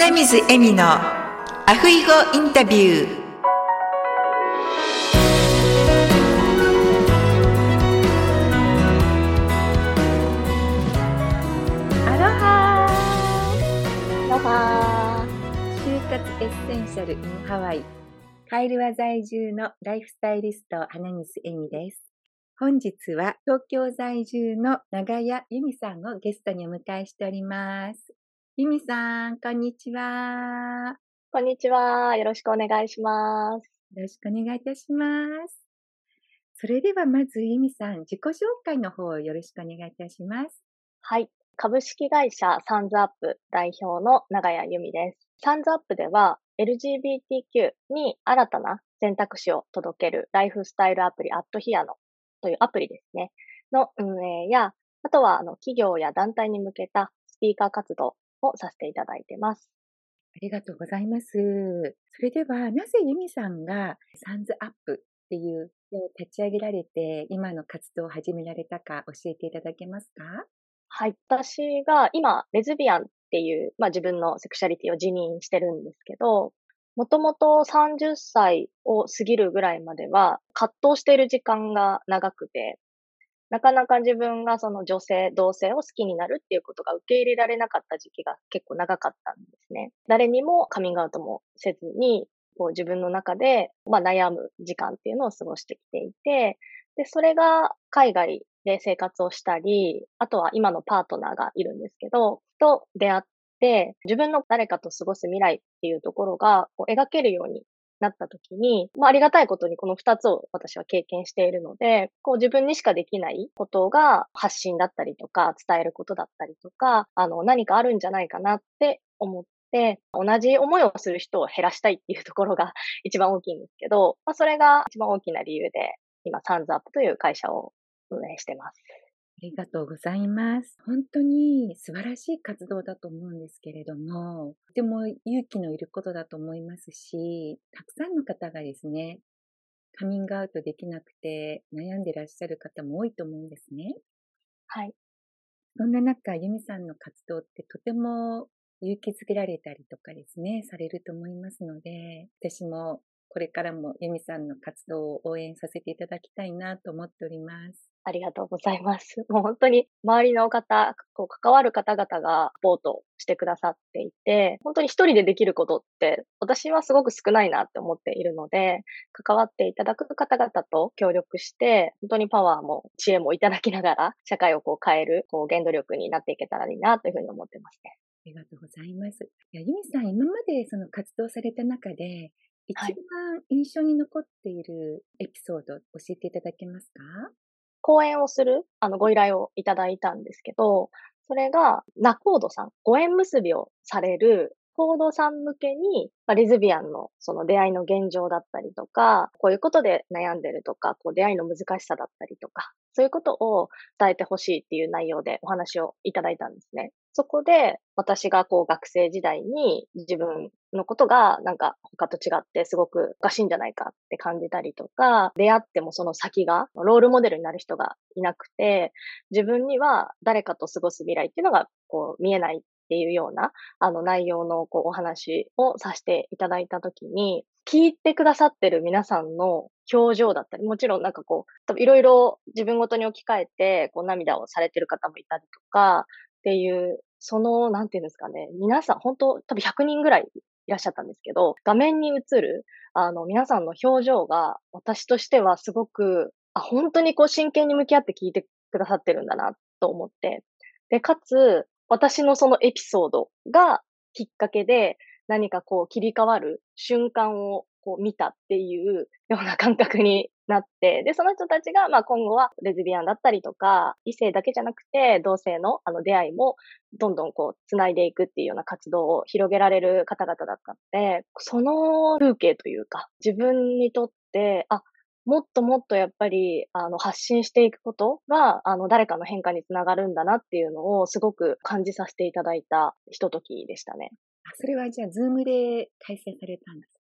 花水恵美のアフイゴインタビュー。アロハアロハ終活エッセンシャル in ハワイカイルア在住のライフスタイリスト花水恵美です。本日は東京在住の長屋友美さんをゲストにお迎えしております由美さんこんにちはこんにちは。よろしくお願いします。よろしくお願いいたします。それではまず、由美さん、自己紹介の方をよろしくお願いいたします。はい。株式会社サンズアップ代表の長谷由美です。サンズアップでは LGBTQ に新たな選択肢を届けるライフスタイルアプリアットヒアノというアプリですね。の運営や、あとはあの企業や団体に向けたスピーカー活動をさせていただいてます。ありがとうございます。それでは、なぜ由美さんがサンズアップっていうのを立ち上げられて、今の活動を始められたか教えていただけますか？はい。私が今、レズビアンっていう、まあ自分のセクシャリティを自認してるんですけど、もともと30歳を過ぎるぐらいまでは葛藤している時間が長くて、なかなか自分がその女性、同性を好きになるっていうことが受け入れられなかった時期が結構長かったんですね。誰にもカミングアウトもせずに、こう自分の中で、まあ、悩む時間っていうのを過ごしてきていて、で、それが海外で生活をしたり、あとは今のパートナーがいるんですけど、と出会って、自分の誰かと過ごす未来っていうところがこう描けるようになった時に、まあ、ありがたいことにこの二つを私は経験しているので、こう自分にしかできないことが発信だったりとか、伝えることだったりとか、あの、何かあるんじゃないかなって思って、同じ思いをする人を減らしたいっていうところが 一番大きいんですけど、まあ、それが一番大きな理由で、今、サンズアップという会社を運営してます。ありがとうございます。本当に素晴らしい活動だと思うんですけれども、とても勇気のいることだと思いますし、たくさんの方がですね、カミングアウトできなくて悩んでらっしゃる方も多いと思うんですね。はい。そんな中、ユミさんの活動ってとても勇気づけられたりとかですね、されると思いますので、私もこれからもユミさんの活動を応援させていただきたいなと思っております。ありがとうございます。もう本当に周りの方、こう関わる方々がサポートしてくださっていて、本当に一人でできることって私はすごく少ないなって思っているので、関わっていただく方々と協力して、本当にパワーも知恵もいただきながら、社会をこう変えるこう原動力になっていけたらいいなというふうに思ってますね。ありがとうございます。いやユミさん、今までその活動された中で、一番印象に残っているエピソード、教えていただけますか？講演をする、あの、ご依頼をいただいたんですけど、それが、ナコードさん、ご縁結びをされる、コードさん向けに、まあ、レズビアンのその出会いの現状だったりとか、こういうことで悩んでるとか、こう出会いの難しさだったりとか、そういうことを伝えてほしいっていう内容でお話をいただいたんですね。そこで私がこう学生時代に自分のことがなんか他と違ってすごくおかしいんじゃないかって感じたりとか、出会ってもその先がロールモデルになる人がいなくて、自分には誰かと過ごす未来っていうのがこう見えないっていうようなあの内容のこうお話をさせていただいたときに、聞いてくださってる皆さんの表情だったり、もちろんなんかこう、いろいろ自分ごとに置き換えて、こう涙をされてる方もいたりとか、っていう、その、なんていうんですかね、皆さん、本当多分100人ぐらいいらっしゃったんですけど、画面に映る、あの、皆さんの表情が、私としてはすごく、あ、本当にこう真剣に向き合って聞いてくださってるんだな、と思って。で、かつ、私のそのエピソードがきっかけで、何かこう切り替わる瞬間をこう見たっていうような感覚になって、で、その人たちが、まあ今後はレズビアンだったりとか、異性だけじゃなくて、同性のあの出会いもどんどんこう繋いでいくっていうような活動を広げられる方々だったので、その風景というか、自分にとって、あ、もっともっとやっぱり、あの、発信していくことが、あの、誰かの変化につながるんだなっていうのをすごく感じさせていただいたひとときでしたね。それはじゃあ、ズームで開催されたんです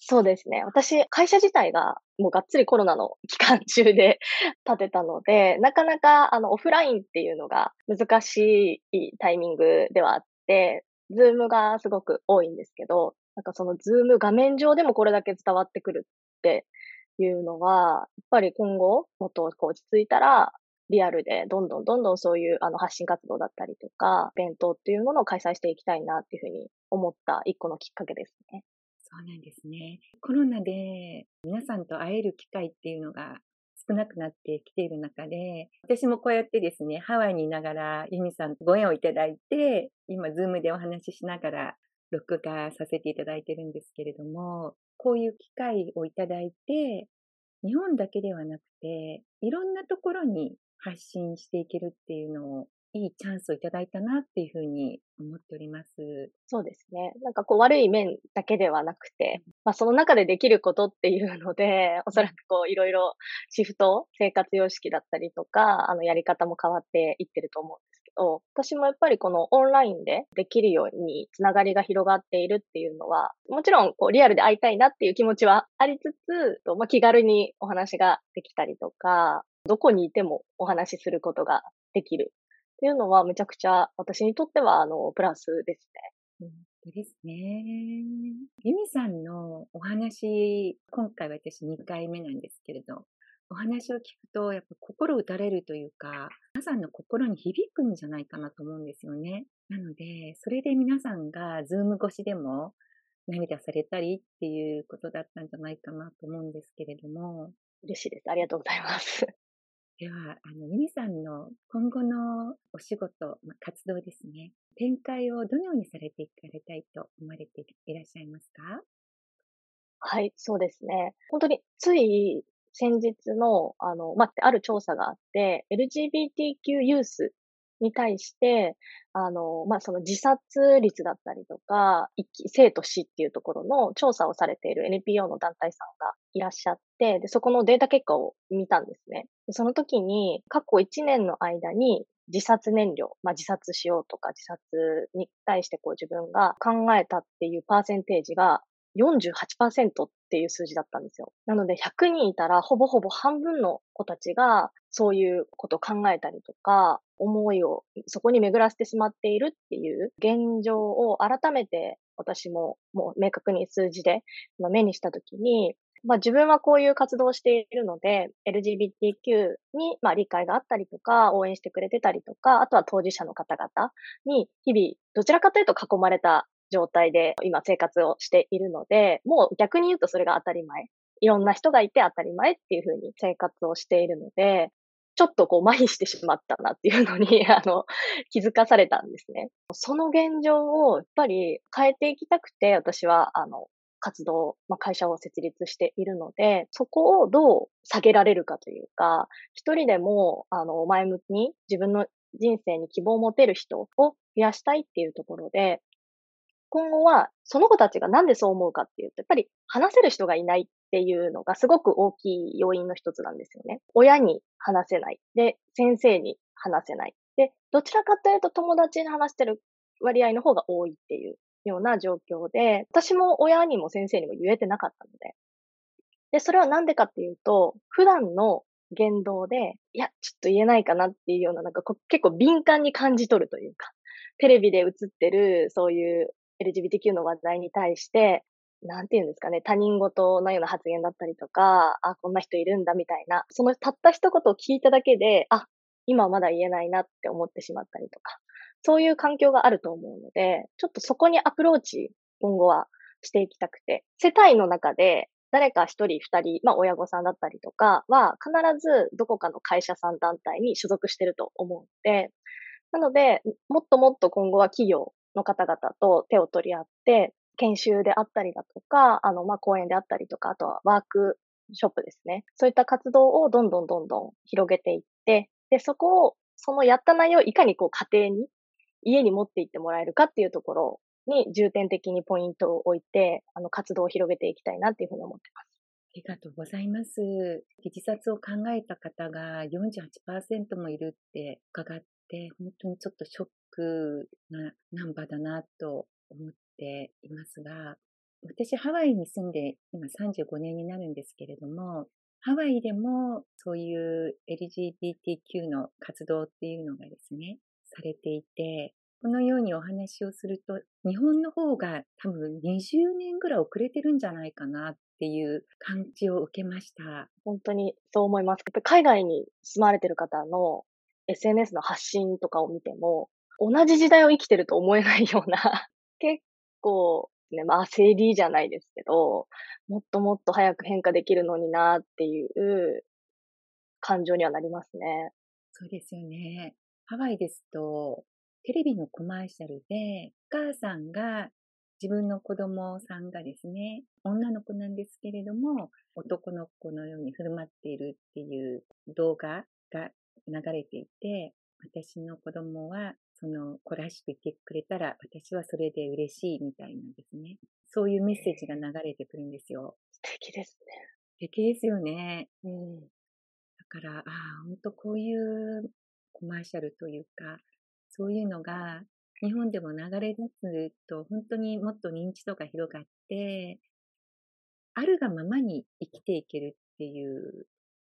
そうですね。私、会社自体がもうがっつりコロナの期間中で 立てたので、なかなかあのオフラインっていうのが難しいタイミングではあって、ズームがすごく多いんですけど、なんかそのズーム画面上でもこれだけ伝わってくるっていうのは、やっぱり今後、もっとこう落ち着いたら、リアルでどんどんどんどんそういうあの発信活動だったりとか、イベントっていうものを開催していきたいなっていうふうに思った一個のきっかけですね。そうなんですね。コロナで皆さんと会える機会っていうのが少なくなってきている中で、私もこうやってですね、ハワイにいながら友美さんとご縁をいただいて、今、ズームでお話ししながら録画させていただいてるんですけれども、こういう機会をいただいて、日本だけではなくて、いろんなところに発信していけるっていうのをいいチャンスをいただいたなっていうふうに思っております。そうですね。なんかこう悪い面だけではなくて、まあその中でできることっていうので、おそらくこういろいろシフト、生活様式だったりとか、あのやり方も変わっていってると思うんですけど、私もやっぱりこのオンラインでできるようにつながりが広がっているっていうのは、もちろんこうリアルで会いたいなっていう気持ちはありつつ、まあ気軽にお話ができたりとか、どこにいてもお話しすることができるっていうのはめちゃくちゃ私にとってはあのプラスですね。うん、ですね。ユミさんのお話、今回私2回目なんですけれど、お話を聞くと、やっぱ心打たれるというか、皆さんの心に響くんじゃないかなと思うんですよね。なので、それで皆さんがズーム越しでも涙されたりっていうことだったんじゃないかなと思うんですけれども。嬉しいです。ありがとうございます。では、あの、ユミさんの今後のお仕事、まあ、活動ですね。展開をどのようにされていかれたいと思われていらっしゃいますか？はい、そうですね。本当につい先日の、あの、まあ、ある調査があって、LGBTQ ユースに対して、あの、まあ、その自殺率だったりとか、生と死っていうところの調査をされている NPO の団体さんがいらっしゃって、で、そこのデータ結果を見たんですね。その時に、過去1年の間に自殺燃料、まあ、自殺しようとか自殺に対してこう自分が考えたっていうパーセンテージが48%っていう数字だったんですよ。なので100人いたらほぼほぼ半分の子たちがそういうことを考えたりとか、思いをそこに巡らせてしまっているっていう現状を改めて私ももう明確に数字で目にしたときに、まあ自分はこういう活動をしているので、LGBTQ にまあ理解があったりとか、応援してくれてたりとか、あとは当事者の方々に日々どちらかというと囲まれた状態で今生活をしているので、もう逆に言うとそれが当たり前。いろんな人がいて当たり前っていうふうに生活をしているので、ちょっとこう麻痺してしまったなっていうのに、あの、気づかされたんですね。その現状をやっぱり変えていきたくて、私は、あの、活動、まあ、会社を設立しているので、そこをどう下げられるかというか、一人でも、あの、前向きに自分の人生に希望を持てる人を増やしたいっていうところで、今後はその子たちがなんでそう思うかっていうと、やっぱり話せる人がいないっていうのがすごく大きい要因の一つなんですよね。親に話せない。で、先生に話せない。で、どちらかというと友達に話してる割合の方が多いっていうような状況で、私も親にも先生にも言えてなかったので。で、それはなんでかっていうと、普段の言動で、いや、ちょっと言えないかなっていうような、なんか結構敏感に感じ取るというか、テレビで映ってる、そういう LGBTQ の話題に対して、なんて言うんですかね、他人事のような発言だったりとか、あ、こんな人いるんだみたいな、そのたった一言を聞いただけで、あ、今まだ言えないなって思ってしまったりとか、そういう環境があると思うので、ちょっとそこにアプローチ、今後はしていきたくて、世帯の中で誰か一人二人、まあ親御さんだったりとかは、必ずどこかの会社さん団体に所属してると思うので、なので、もっともっと今後は企業の方々と手を取り合って、研修であったりだとか、あの、まあ、講演であったりとか、あとはワークショップですね。そういった活動をどんどんどんどん広げていって、で、そこを、そのやった内容をいかにこう家庭に、家に持っていってもらえるかっていうところに重点的にポイントを置いて、あの、活動を広げていきたいなっていうふうに思ってます。ありがとうございます。自殺を考えた方が48%もいるって伺って、本当にちょっとショックなナンバーだなと思っていますが、私ハワイに住んで今35年になるんですけれども、ハワイでもそういう LGBTQ の活動っていうのがですね、されていて、このようにお話をすると、日本の方が多分20年ぐらい遅れてるんじゃないかなっていう感じを受けました。本当にそう思います。やっぱ海外に住まれてる方の SNS の発信とかを見ても、同じ時代を生きてると思えないような 結構ね、まあ焦りじゃないですけど、もっともっと早く変化できるのになっていう感情にはなりますね。そうですよね。ハワイですと、テレビのコマーシャルで、お母さんが自分の子供さんがですね、女の子なんですけれども、男の子のように振る舞っているっていう動画が流れていて、私の子供はその子らしくいてくれたら私はそれで嬉しいみたいなんですね。そういうメッセージが流れてくるんですよ。素敵ですね。素敵ですよね。うん、だから、ああ、本当こういうコマーシャルというか、そういうのが日本でも流れ出すと本当にもっと認知度が広がって、あるがままに生きていけるっていう、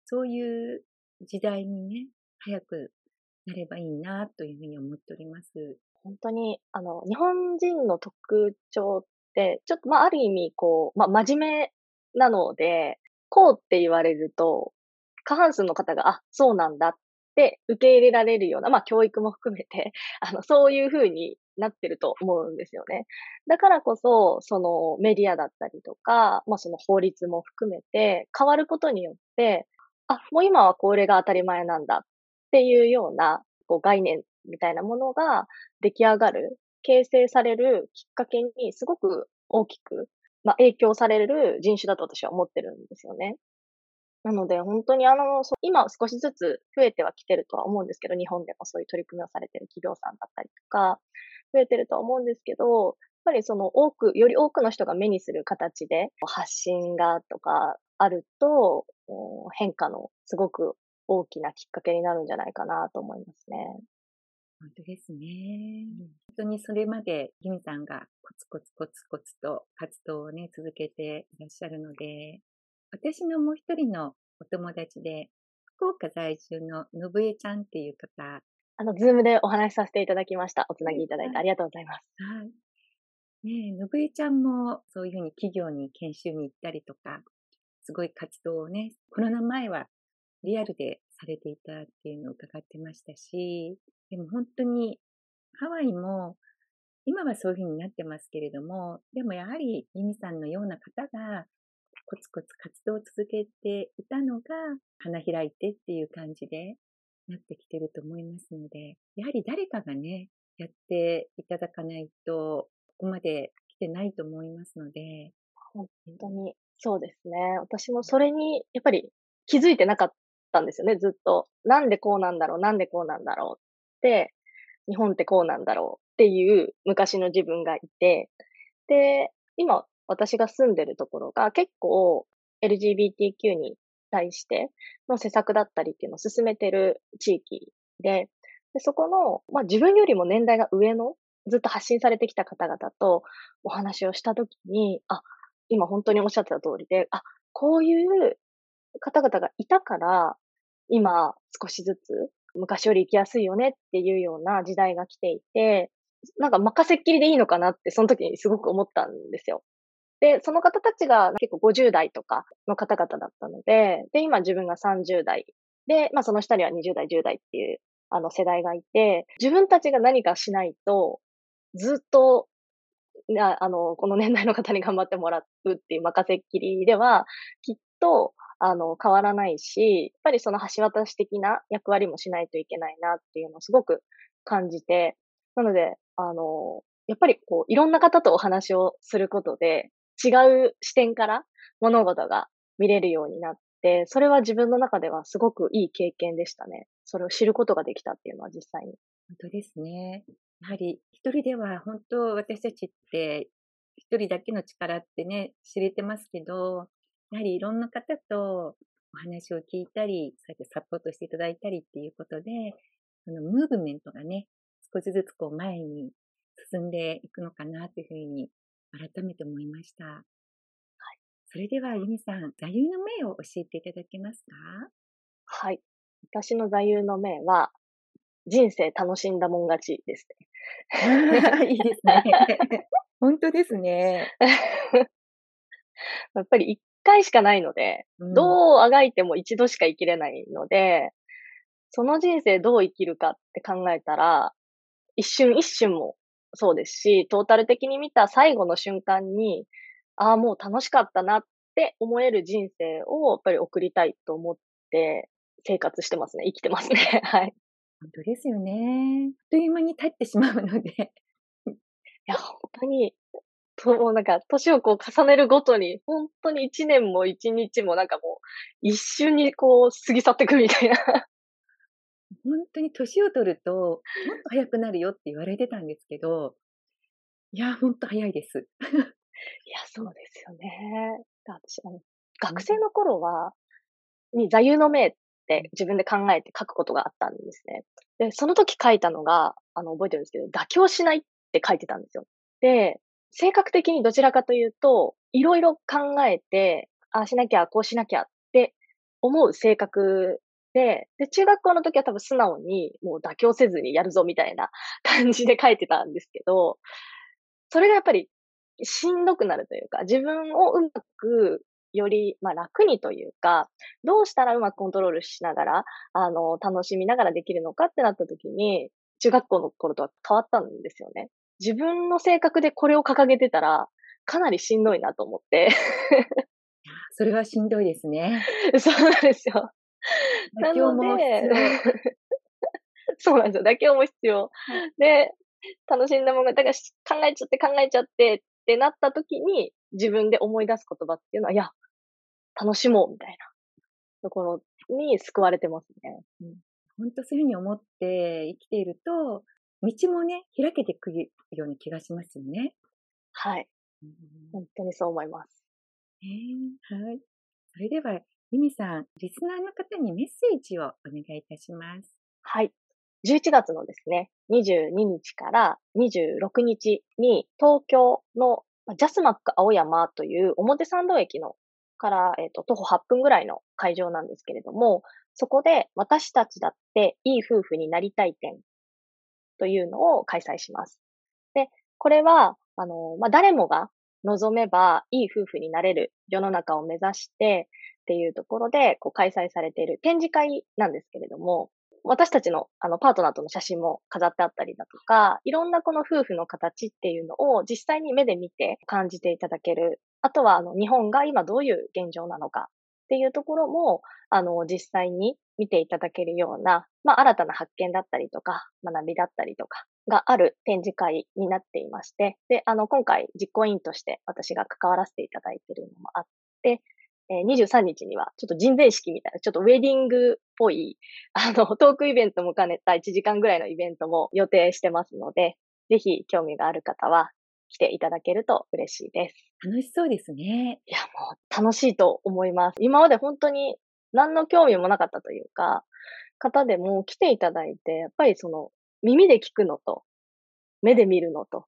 そういう時代にね、早くなればいいなというふうに思っております。本当に、あの、日本人の特徴って、ちょっとまあある意味こう、まあ真面目なので、こうって言われると、過半数の方が、あ、そうなんだって受け入れられるような、まあ教育も含めて、あの、そういうふうになってると思うんですよね。だからこそ、そのメディアだったりとか、まあその法律も含めて変わることによって、あ、もう今はこれが当たり前なんだっていうようなこう概念みたいなものが出来上がる、形成されるきっかけにすごく大きく、まあ、影響される人種だと私は思ってるんですよね。なので、本当にあの、今少しずつ増えてはきてるとは思うんですけど、日本でもそういう取り組みをされてる企業さんだったりとか、増えてるとは思うんですけど、やっぱりその多く、より多くの人が目にする形で発信がとかあると、変化のすごく大きなきっかけになるんじゃないかなと思いますね。本当ですね。本当にそれまでユミさんがコツコツコツコツと活動をね、続けていらっしゃるので、私のもう一人のお友達で、福岡在住の信江ちゃんっていう方。あの、ズームでお話しさせていただきました。おつなぎいただいてありがとうございます。はい。ねえ、信江ちゃんもそういうふうに企業に研修に行ったりとか、すごい活動をね、コロナ前はリアルでされていたっていうのを伺ってましたし、でも本当にハワイも今はそういうふうになってますけれども、でもやはりユミさんのような方がコツコツ活動を続けていたのが花開いてっていう感じでなってきてると思いますので、やはり誰かがね、やっていただかないと、ここまで来てないと思いますので。本当にそうですね。私もそれにやっぱり気づいてなかったたんですよね、ずっと。なんでこうなんだろう、なんでこうなんだろうって、日本ってこうなんだろうっていう昔の自分がいて、で、今私が住んでるところが結構 LGBTQ に対しての施策だったりっていうのを進めてる地域で、でそこの、まあ、自分よりも年代が上のずっと発信されてきた方々とお話をしたときに、あ、今本当におっしゃってた通りで、あ、こういう方々がいたから、今少しずつ昔より行きやすいよねっていうような時代が来ていて、なんか任せっきりでいいのかなってその時にすごく思ったんですよ。で、その方たちが結構50代とかの方々だったので、で、今自分が30代で、まあその下には20代、10代っていうあの世代がいて、自分たちが何かしないと、ずっと、あの、この年代の方に頑張ってもらうっていう任せっきりでは、きっと、あの、変わらないし、やっぱりその橋渡し的な役割もしないといけないなっていうのをすごく感じて、なので、あの、やっぱりこう、いろんな方とお話をすることで、違う視点から物事が見れるようになって、それは自分の中ではすごくいい経験でしたね。それを知ることができたっていうのは実際に。本当ですね。やはり一人では本当私たちって一人だけの力ってね、知れてますけど、やはりいろんな方とお話を聞いたり、そうやってサポートしていただいたりっていうことで、そのムーブメントがね、少しずつこう前に進んでいくのかなというふうに改めて思いました。はい。それでは、ユミさん、座右の銘を教えていただけますか？はい。私の座右の銘は、人生楽しんだもん勝ちですね。いいですね。本当ですね。やっぱり一回しかないので、うん、どうあがいても一度しか生きれないので、その人生どう生きるかって考えたら、一瞬一瞬もそうですし、トータル的に見た最後の瞬間に、ああ、もう楽しかったなって思える人生をやっぱり送りたいと思って生活してますね。生きてますね。はい。本当ですよね。あっという間に経ってしまうので。いや、本当に、もうなんか、年をこう重ねるごとに、本当に一年も一日もなんかもう、一瞬にこう過ぎ去っていくみたいな。本当に年を取ると、もっと早くなるよって言われてたんですけど、いや、本当早いです。いや、そうですよね。私、あの、学生の頃は、に座右の銘って自分で考えて書くことがあったんですね。で、その時書いたのが、あの、覚えてるんですけど、妥協しないって書いてたんですよ。で、性格的にどちらかというと、いろいろ考えて、ああしなきゃ、こうしなきゃって思う性格で、で、中学校の時は多分素直にもう妥協せずにやるぞみたいな感じで書いてたんですけど、それがやっぱりしんどくなるというか、自分をうまくより、まあ、楽にというか、どうしたらうまくコントロールしながら、あの、楽しみながらできるのかってなった時に、中学校の頃とは変わったんですよね。自分の性格でこれを掲げてたら、かなりしんどいなと思ってそれはしんどいですね。そうなんですよ。妥協も必要。そうなんですよ。妥協も必要。で、楽しんだものが、だから考えちゃって考えちゃってってなった時に、自分で思い出す言葉っていうのは、いや、楽しもうみたいなところに救われてますね。うん、本当そういうふうに思って生きていると、道もね、開けてくるような気がしますよね。はい。うん、本当にそう思います。えー、はい。それでは、ミミさん、リスナーの方にメッセージをお願いいたします。はい。11月のですね、22日から26日に東京のジャスマック青山という表参道駅のから、えっ、ー、と、徒歩8分ぐらいの会場なんですけれども、そこで私たちだっていい夫婦になりたい展というのを開催します。で、これは、あの、まあ、誰もが望めばいい夫婦になれる世の中を目指してっていうところでこう開催されている展示会なんですけれども、私たちのあのパートナーとの写真も飾ってあったりだとか、いろんなこの夫婦の形っていうのを実際に目で見て感じていただける。あとはあの日本が今どういう現状なのかっていうところも、あの実際に見ていただけるような、まあ新たな発見だったりとか、学びだったりとかがある展示会になっていまして、で、あの今回実行委員として私が関わらせていただいているのもあって、え23日には、ちょっと人前式みたいな、ちょっとウェディングっぽい、あの、トークイベントも兼ねた1時間ぐらいのイベントも予定してますので、ぜひ興味がある方は来ていただけると嬉しいです。楽しそうですね。いや、もう楽しいと思います。今まで本当に何の興味もなかったというか、方でも来ていただいて、やっぱりその耳で聞くのと、目で見るのと、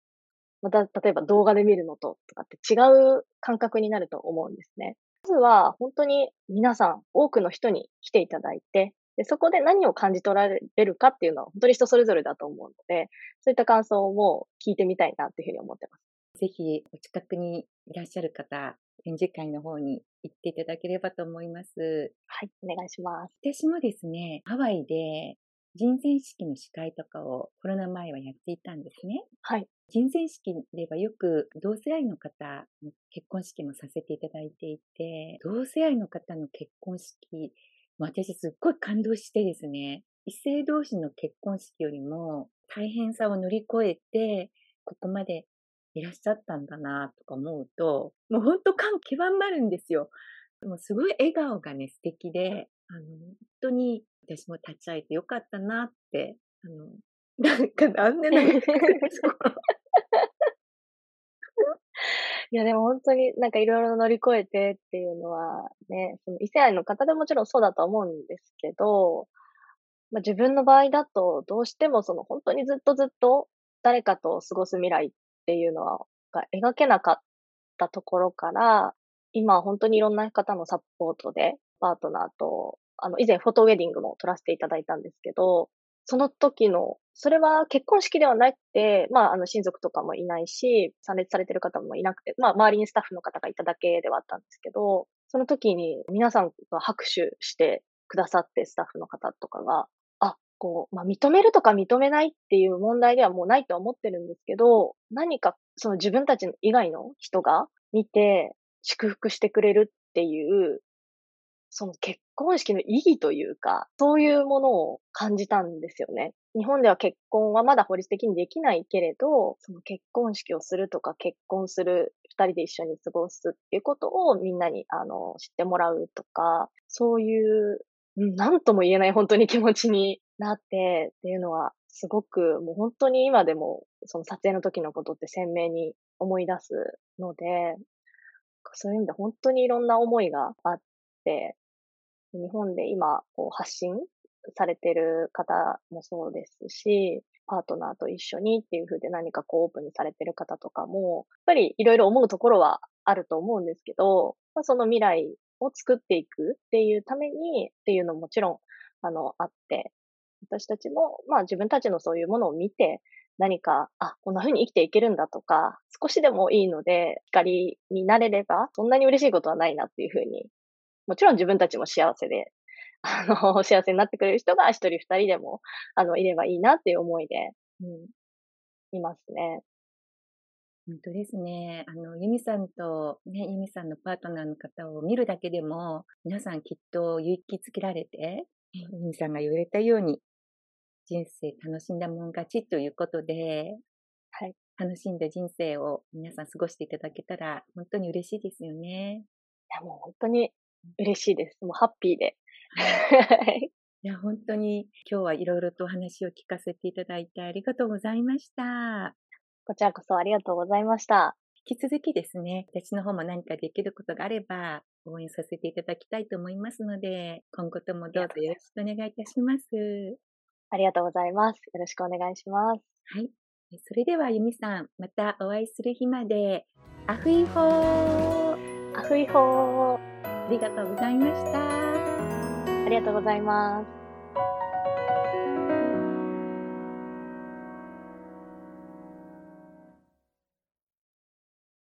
また例えば動画で見るのととかって違う感覚になると思うんですね。まずは本当に皆さん、多くの人に来ていただいて、でそこで何を感じ取られるかっていうのは本当に人それぞれだと思うので、そういった感想も聞いてみたいなっていうふうに思ってます。ぜひお近くにいらっしゃる方、展示会の方に行っていただければと思います。はい、お願いします。私もですね、ハワイで人前式の司会とかをコロナ前はやっていたんですね。はい。人前式ではよく同性愛の方の結婚式もさせていただいていて、同性愛の方の結婚式、私すっごい感動してですね、異性同士の結婚式よりも大変さを乗り越えて、ここまでいらっしゃったんだなとか思うと、もう本当感極まるんですよ。もうすごい笑顔がね、素敵で、あの、本当に私も立ち会えてよかったなって、あの、なんか残念な いや、でも本当になんかいろいろ乗り越えてっていうのはね、その異性愛の方でもちろんそうだと思うんですけど、まあ、自分の場合だとどうしてもその本当にずっとずっと誰かと過ごす未来っっていうのはが描けなかったところから、今本当にいろんな方のサポートでパートナーと、あの以前フォトウェディングも撮らせていただいたんですけど、その時の、それは結婚式ではなくて、まあ、あの、親族とかもいないし、参列されてる方もいなくて、まあ、周りにスタッフの方がいただけではあったんですけど、その時に皆さんが拍手してくださって、スタッフの方とかが、こう、まあ、認めるとか認めないっていう問題ではもうないとは思ってるんですけど、何かその自分たち以外の人が見て祝福してくれるっていうその結婚式の意義というか、そういうものを感じたんですよね。日本では結婚はまだ法律的にできないけれど、その結婚式をするとか結婚する、二人で一緒に過ごすっていうことをみんなに、あの、知ってもらうとか、そういう、なんとも言えない本当に気持ちになってっていうのは、すごくもう本当に今でもその撮影の時のことって鮮明に思い出すので、そういう意味で本当にいろんな思いがあって、日本で今こう発信されてる方もそうですし、パートナーと一緒にっていう風で何かこうオープンにされてる方とかも、やっぱりいろいろ思うところはあると思うんですけど、その未来を作っていくっていうためにっていうのももちろん、あの、あって、私たちも、まあ自分たちのそういうものを見て、何か、あ、こんな風に生きていけるんだとか、少しでもいいので、光になれれば、そんなに嬉しいことはないなっていう風にもちろん自分たちも幸せで、あの、幸せになってくれる人が一人二人でも、あの、いればいいなっていう思いで、うん、いますね。本当ですね。あの、ユミさんと、ね、ユミさんのパートナーの方を見るだけでも、皆さんきっと勇気づけられて、ユミさんが言われたように、人生楽しんだもん勝ちということで、はい。楽しんだ人生を皆さん過ごしていただけたら、本当に嬉しいですよね。いや、もう本当に嬉しいです。もうハッピーで。いや、本当に今日はいろいろとお話を聞かせていただいてありがとうございました。こちらこそありがとうございました。引き続きですね、私の方も何かできることがあれば応援させていただきたいと思いますので、今後ともどうぞよろしくお願いいたします。ありがとうございます。よろしくお願いします。はい。それでは、ゆみさん、またお会いする日まで、アフイホーアフイホーありがとうございました。ありがとうございます。